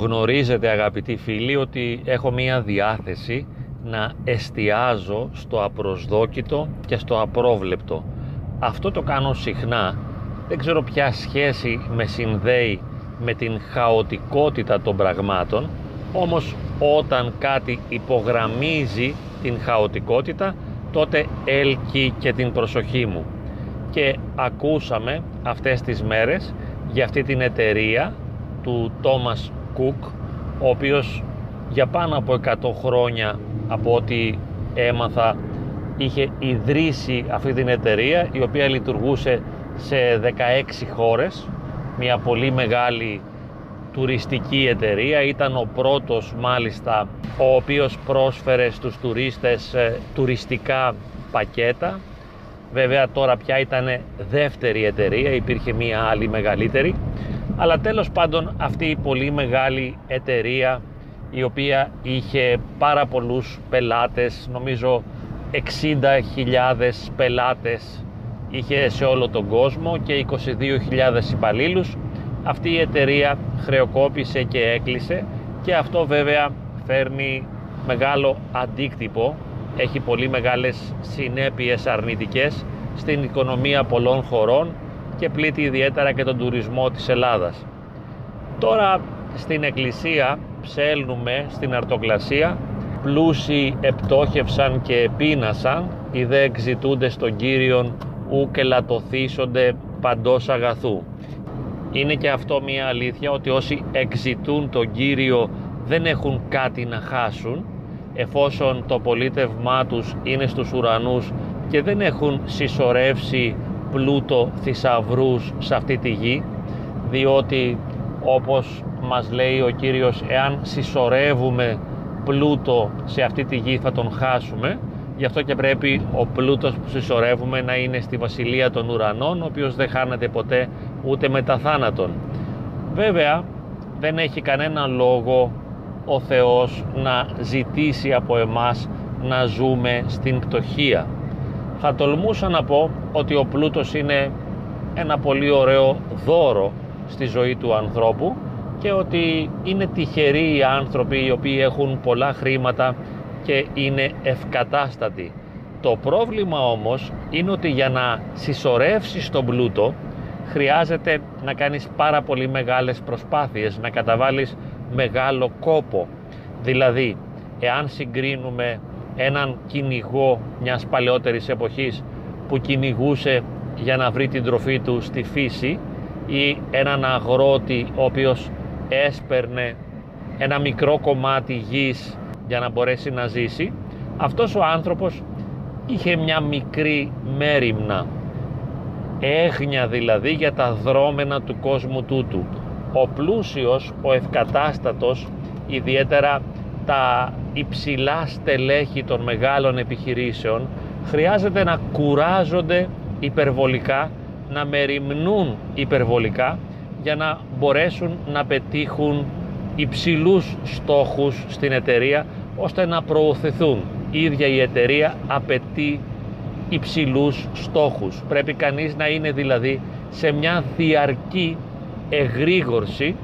γνωρίζετε αγαπητοί φίλοι ότι έχω μία διάθεση να εστιάζω στο απροσδόκητο και στο απρόβλεπτο. Αυτό το κάνω συχνά. Δεν ξέρω ποια σχέση με συνδέει με την χαοτικότητα των πραγμάτων, όμως όταν κάτι υπογραμμίζει την χαοτικότητα, τότε έλκει και την προσοχή μου. Και ακούσαμε αυτές τις μέρες για αυτή την εταιρεία του Thomas Cook, ο οποίος για πάνω από 100 χρόνια από ό,τι έμαθα είχε ιδρύσει αυτή την εταιρεία η οποία λειτουργούσε σε 16 χώρες. Μια πολύ μεγάλη τουριστική εταιρεία. Ήταν ο πρώτος μάλιστα ο οποίος πρόσφερε στους τουρίστες ε, τουριστικά πακέτα. Βέβαια τώρα πια ήταν δεύτερη εταιρεία. Υπήρχε μια άλλη μεγαλύτερη αλλά τέλος πάντων αυτή η πολύ μεγάλη εταιρεία η οποία είχε πάρα πολλούς πελάτες, νομίζω 60.000 πελάτες είχε σε όλο τον κόσμο και 22.000 υπαλλήλους. Αυτή η εταιρεία χρεοκόπησε και έκλεισε και αυτό βέβαια φέρνει μεγάλο αντίκτυπο, έχει πολύ μεγάλες συνέπειες αρνητικές στην οικονομία πολλών χωρών και πλήττει ιδιαίτερα και τον τουρισμό της Ελλάδας. Τώρα στην εκκλησία ψέλνουμε στην αρτοκλασία πλούσιοι επτόχευσαν και επίνασαν οι δε εξητούνται στον Κύριον ου και λατοθήσονται παντός αγαθού. Είναι και αυτό μια αλήθεια ότι όσοι εξητούν τον Κύριο δεν έχουν κάτι να χάσουν εφόσον το πολίτευμά τους είναι στους ουρανούς και δεν έχουν συσσωρεύσει πλούτο θησαυρούς σε αυτή τη γη διότι όπως μας λέει ο Κύριος εάν συσσωρεύουμε πλούτο σε αυτή τη γη θα τον χάσουμε. Γι' αυτό και πρέπει ο πλούτος που συσσωρεύουμε να είναι στη Βασιλεία των Ουρανών ο οποίος δεν χάνεται ποτέ ούτε μετά θάνατον. Βέβαια δεν έχει κανένα λόγο ο Θεός να ζητήσει από εμάς να ζούμε στην πτωχία θα τολμούσα να πω ότι ο πλούτος είναι ένα πολύ ωραίο δώρο στη ζωή του ανθρώπου και ότι είναι τυχεροί οι άνθρωποι οι οποίοι έχουν πολλά χρήματα και είναι ευκατάστατοι. Το πρόβλημα όμως είναι ότι για να συσσωρεύσεις τον πλούτο χρειάζεται να κάνεις πάρα πολύ μεγάλες προσπάθειες, να καταβάλεις μεγάλο κόπο. Δηλαδή, εάν συγκρίνουμε έναν κυνηγό μιας παλαιότερης εποχής που κυνηγούσε για να βρει την τροφή του στη φύση ή έναν αγρότη ο οποίος έσπερνε ένα μικρό κομμάτι γης για να μπορέσει να ζήσει. Αυτός ο άνθρωπος είχε μια μικρή μέρημνα. Έγνια δηλαδή για τα δρόμενα του κόσμου τούτου. Ο πλούσιος, ο ευκατάστατος ιδιαίτερα τα υψηλά στελέχη των μεγάλων επιχειρήσεων χρειάζεται να κουράζονται υπερβολικά, να μεριμνούν υπερβολικά για να μπορέσουν να πετύχουν υψηλούς στόχους στην εταιρεία ώστε να προωθηθούν. Η ίδια η εταιρεία απαιτεί υψηλούς στόχους. Πρέπει κανείς να είναι δηλαδή σε μια διαρκή εγρήγορση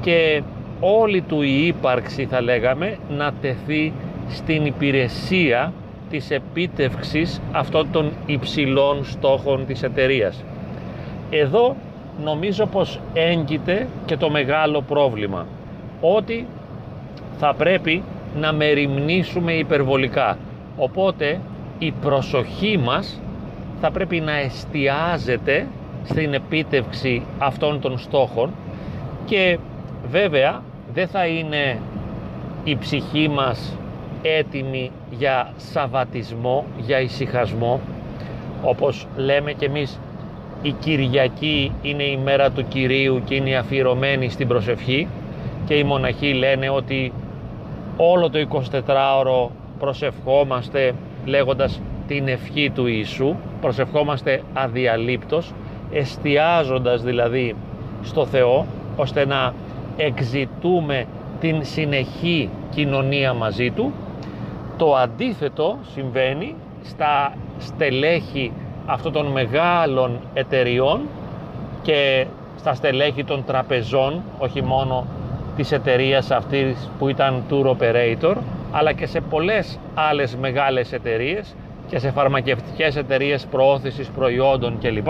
και όλη του η ύπαρξη θα λέγαμε να τεθεί στην υπηρεσία της επίτευξης αυτών των υψηλών στόχων της εταιρείας. Εδώ νομίζω πως έγκυται και το μεγάλο πρόβλημα ότι θα πρέπει να μεριμνήσουμε υπερβολικά οπότε η προσοχή μας θα πρέπει να εστιάζεται στην επίτευξη αυτών των στόχων και βέβαια δεν θα είναι η ψυχή μας έτοιμη για σαβατισμό, για ησυχασμό. Όπως λέμε και εμείς η Κυριακή είναι η μέρα του Κυρίου και είναι αφιερωμένη στην προσευχή. Και οι μοναχοί λένε ότι όλο το 24ωρο προσευχόμαστε λέγοντας την ευχή του Ιησού. Προσευχόμαστε αδιαλείπτος εστιάζοντας δηλαδή στο Θεό ώστε να εξητούμε την συνεχή κοινωνία μαζί Του το αντίθετο συμβαίνει στα στελέχη αυτών των μεγάλων εταιριών και στα στελέχη των τραπεζών, όχι μόνο της εταιρείας αυτής που ήταν tour operator αλλά και σε πολλές άλλες μεγάλες εταιρείες και σε φαρμακευτικές εταιρείες προώθησης προϊόντων κλπ.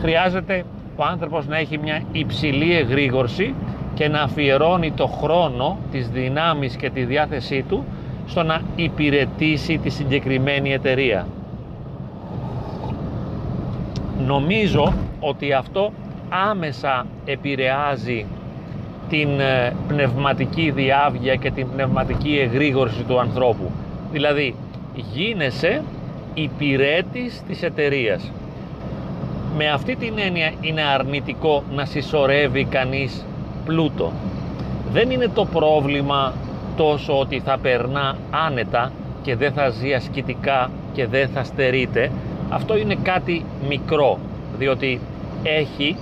Χρειάζεται ο άνθρωπος να έχει μια υψηλή εγρήγορση και να αφιερώνει το χρόνο, τις δυνάμεις και τη διάθεσή του στο να υπηρετήσει τη συγκεκριμένη εταιρεία. Νομίζω ότι αυτό άμεσα επηρεάζει την ε, πνευματική διάβγεια και την πνευματική εγρήγορση του ανθρώπου. Δηλαδή, γίνεσαι υπηρέτης της εταιρείας. Με αυτή την έννοια είναι αρνητικό να συσσωρεύει κανείς πλούτο. Δεν είναι το πρόβλημα τόσο ότι θα περνά άνετα και δεν θα ζει ασκητικά και δεν θα στερείται. Αυτό είναι κάτι μικρό, διότι έχει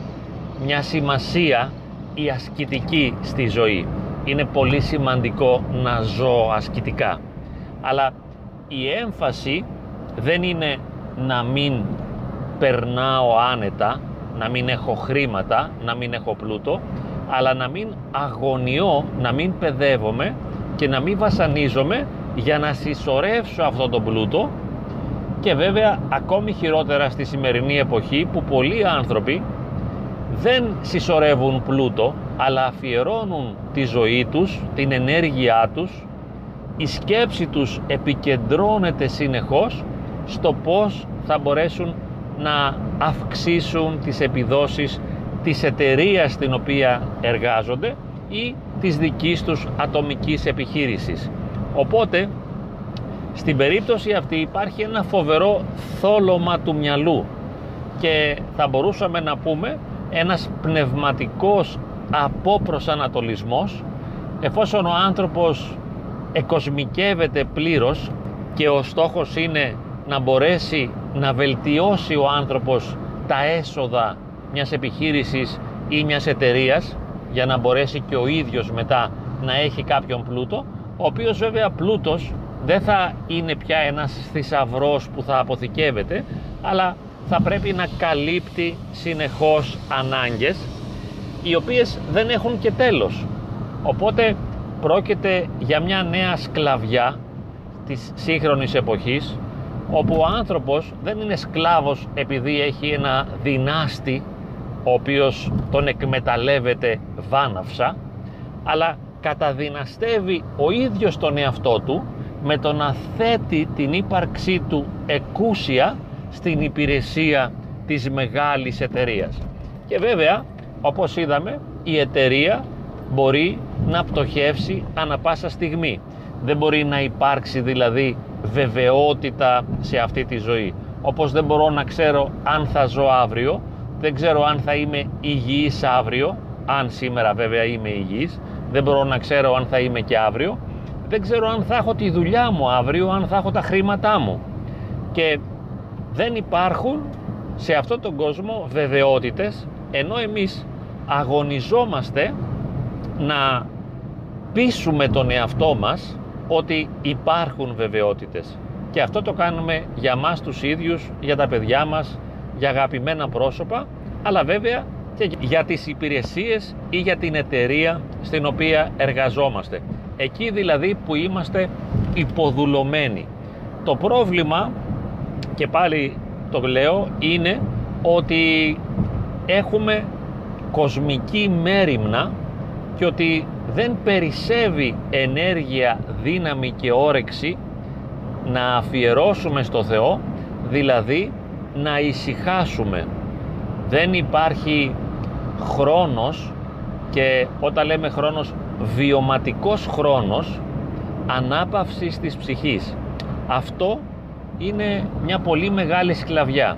μια σημασία η ασκητική στη ζωή. Είναι πολύ σημαντικό να ζω ασκητικά. Αλλά η έμφαση δεν είναι να μην περνάω άνετα, να μην έχω χρήματα, να μην έχω πλούτο, αλλά να μην αγωνιώ, να μην παιδεύομαι και να μην βασανίζομαι για να συσσωρεύσω αυτό το πλούτο. Και βέβαια ακόμη χειρότερα στη σημερινή εποχή που πολλοί άνθρωποι δεν συσσωρεύουν πλούτο αλλά αφιερώνουν τη ζωή τους, την ενέργειά τους. Η σκέψη τους επικεντρώνεται συνεχώς στο πώς θα μπορέσουν να αυξήσουν τις επιδόσεις της εταιρείας στην οποία εργάζονται ή της δικής τους ατομικής επιχείρησης. Οπότε, στην περίπτωση αυτή υπάρχει ένα φοβερό θόλωμα του μυαλού και θα μπορούσαμε να πούμε ένας πνευματικός απόπροσανατολισμός εφόσον ο άνθρωπος εκοσμικεύεται πλήρως και ο στόχος είναι να μπορέσει να βελτιώσει ο άνθρωπος τα έσοδα μιας επιχείρησης ή μιας εταιρείας για να μπορέσει και ο ίδιος μετά να έχει κάποιον πλούτο ο οποίος βέβαια πλούτος δεν θα είναι πια ένας θησαυρός που θα αποθηκεύεται αλλά θα πρέπει να καλύπτει συνεχώς ανάγκες οι οποίες δεν έχουν και τέλος. Οπότε πρόκειται για μια νέα σκλαβιά της σύγχρονης εποχής όπου ο άνθρωπος δεν είναι σκλάβος επειδή έχει ένα δυνάστη ο οποίος τον εκμεταλλεύεται βάναυσα αλλά καταδυναστεύει ο ίδιος τον εαυτό του με το να θέτει την ύπαρξή του εκούσια στην υπηρεσία της μεγάλης εταιρείας. Και βέβαια, όπως είδαμε, η εταιρεία μπορεί να πτωχεύσει ανα πάσα στιγμή. Δεν μπορεί να υπάρξει δηλαδή βεβαιότητα σε αυτή τη ζωή. Όπως δεν μπορώ να ξέρω αν θα ζω αύριο, δεν ξέρω αν θα είμαι υγιής αύριο, αν σήμερα βέβαια είμαι υγιής, δεν μπορώ να ξέρω αν θα είμαι και αύριο, δεν ξέρω αν θα έχω τη δουλειά μου αύριο, αν θα έχω τα χρήματά μου. Και δεν υπάρχουν σε αυτόν τον κόσμο βεβαιότητες, ενώ εμείς αγωνιζόμαστε να πείσουμε τον εαυτό μας ότι υπάρχουν βεβαιότητες. Και αυτό το κάνουμε για μας τους ίδιους, για τα παιδιά μας, για αγαπημένα πρόσωπα, αλλά βέβαια και για τις υπηρεσίες ή για την εταιρεία στην οποία εργαζόμαστε. Εκεί δηλαδή που είμαστε υποδουλωμένοι. Το πρόβλημα, και πάλι το λέω, είναι ότι έχουμε κοσμική μέρημνα και ότι δεν περισσεύει ενέργεια, δύναμη και όρεξη να αφιερώσουμε στο Θεό, δηλαδή να ησυχάσουμε. Δεν υπάρχει χρόνος και όταν λέμε χρόνος βιωματικός χρόνος ανάπαυσης της ψυχής. Αυτό είναι μια πολύ μεγάλη σκλαβιά.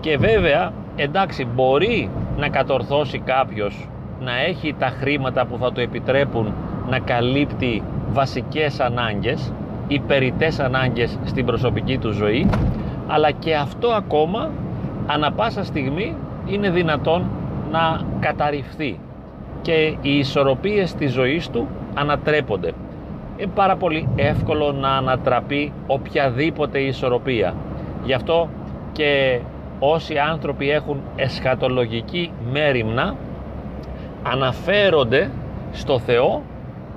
Και βέβαια, εντάξει, μπορεί να κατορθώσει κάποιος να έχει τα χρήματα που θα του επιτρέπουν να καλύπτει βασικές ανάγκες ή περιτές ανάγκες στην προσωπική του ζωή αλλά και αυτό ακόμα ανα πάσα στιγμή είναι δυνατόν να καταρριφθεί και οι ισορροπίες της ζωής του ανατρέπονται. Είναι πάρα πολύ εύκολο να ανατραπεί οποιαδήποτε ισορροπία. Γι' αυτό και όσοι άνθρωποι έχουν εσχατολογική μέρημνα αναφέρονται στο Θεό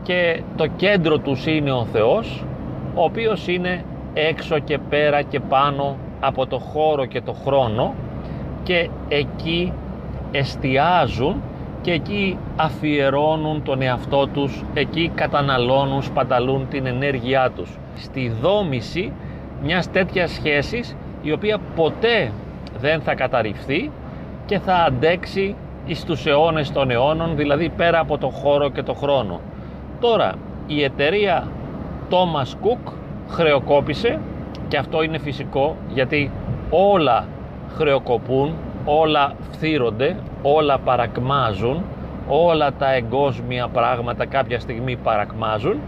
και το κέντρο τους είναι ο Θεός ο οποίος είναι έξω και πέρα και πάνω από το χώρο και το χρόνο και εκεί εστιάζουν και εκεί αφιερώνουν τον εαυτό τους, εκεί καταναλώνουν, σπαταλούν την ενέργειά τους. Στη δόμηση μιας τέτοιας σχέσης η οποία ποτέ δεν θα καταρριφθεί και θα αντέξει εις τους αιώνες των αιώνων, δηλαδή πέρα από το χώρο και το χρόνο. Τώρα, η εταιρεία Thomas Cook χρεοκόπησε και αυτό είναι φυσικό γιατί όλα χρεοκοπούν, όλα φθύρονται, όλα παρακμάζουν, όλα τα εγκόσμια πράγματα κάποια στιγμή παρακμάζουν.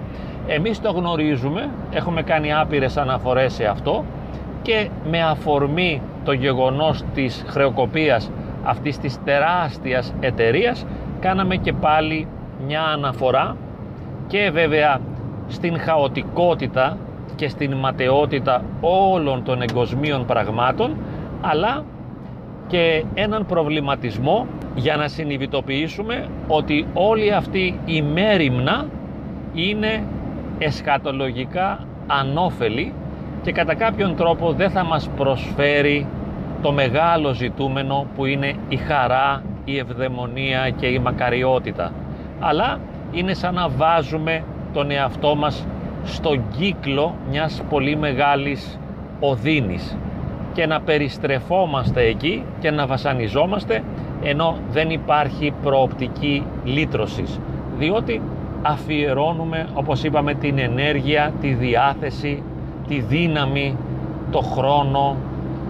Εμείς το γνωρίζουμε, έχουμε κάνει άπειρες αναφορές σε αυτό και με αφορμή το γεγονός της χρεοκοπίας αυτής της τεράστιας εταιρείας κάναμε και πάλι μια αναφορά και βέβαια στην χαοτικότητα και στην ματαιότητα όλων των εγκοσμίων πραγμάτων αλλά και έναν προβληματισμό για να συνειδητοποιήσουμε ότι όλη αυτή η μέρημνα είναι εσχατολογικά ανώφελη και κατά κάποιον τρόπο δεν θα μας προσφέρει το μεγάλο ζητούμενο που είναι η χαρά, η ευδαιμονία και η μακαριότητα. Αλλά είναι σαν να βάζουμε τον εαυτό μας στον κύκλο μιας πολύ μεγάλης οδύνης και να περιστρεφόμαστε εκεί και να βασανιζόμαστε ενώ δεν υπάρχει προοπτική λύτρωσης διότι αφιερώνουμε όπως είπαμε την ενέργεια, τη διάθεση, τη δύναμη, το χρόνο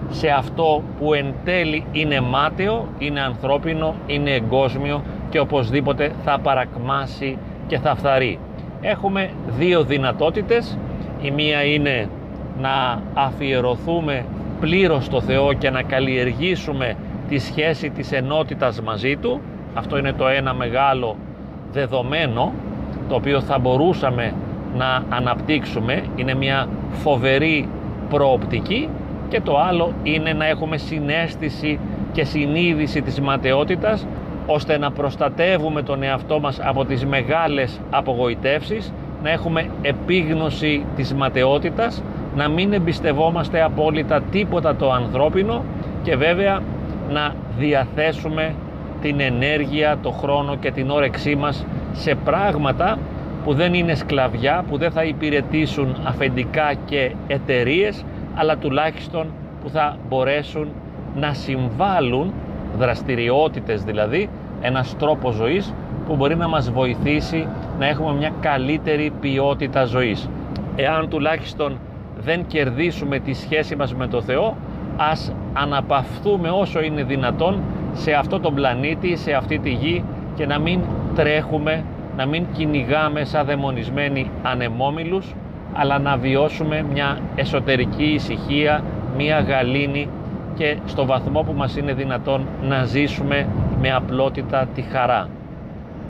σε αυτό που εν τέλει είναι μάταιο, είναι ανθρώπινο, είναι εγκόσμιο και οπωσδήποτε θα παρακμάσει και θα φθαρεί. Έχουμε δύο δυνατότητες. Η μία είναι να αφιερωθούμε πλήρως στο Θεό και να καλλιεργήσουμε τη σχέση της ενότητας μαζί Του. Αυτό είναι το ένα μεγάλο δεδομένο το οποίο θα μπορούσαμε να αναπτύξουμε. Είναι μια φοβερή προοπτική και το άλλο είναι να έχουμε συνέστηση και συνείδηση της ματαιότητας ώστε να προστατεύουμε τον εαυτό μας από τις μεγάλες απογοητεύσεις, να έχουμε επίγνωση της ματαιότητας, να μην εμπιστευόμαστε απόλυτα τίποτα το ανθρώπινο και βέβαια να διαθέσουμε την ενέργεια, το χρόνο και την όρεξή μας σε πράγματα που δεν είναι σκλαβιά, που δεν θα υπηρετήσουν αφεντικά και εταιρείες, αλλά τουλάχιστον που θα μπορέσουν να συμβάλλουν δραστηριότητες δηλαδή, ένας τρόπος ζωής που μπορεί να μας βοηθήσει να έχουμε μια καλύτερη ποιότητα ζωής. Εάν τουλάχιστον δεν κερδίσουμε τη σχέση μας με το Θεό, ας αναπαυθούμε όσο είναι δυνατόν σε αυτό τον πλανήτη, σε αυτή τη γη και να μην τρέχουμε, να μην κυνηγάμε σαν δαιμονισμένοι ανεμόμυλους, αλλά να βιώσουμε μια εσωτερική ησυχία, μια γαλήνη και στο βαθμό που μας είναι δυνατόν να ζήσουμε με απλότητα τη χαρά.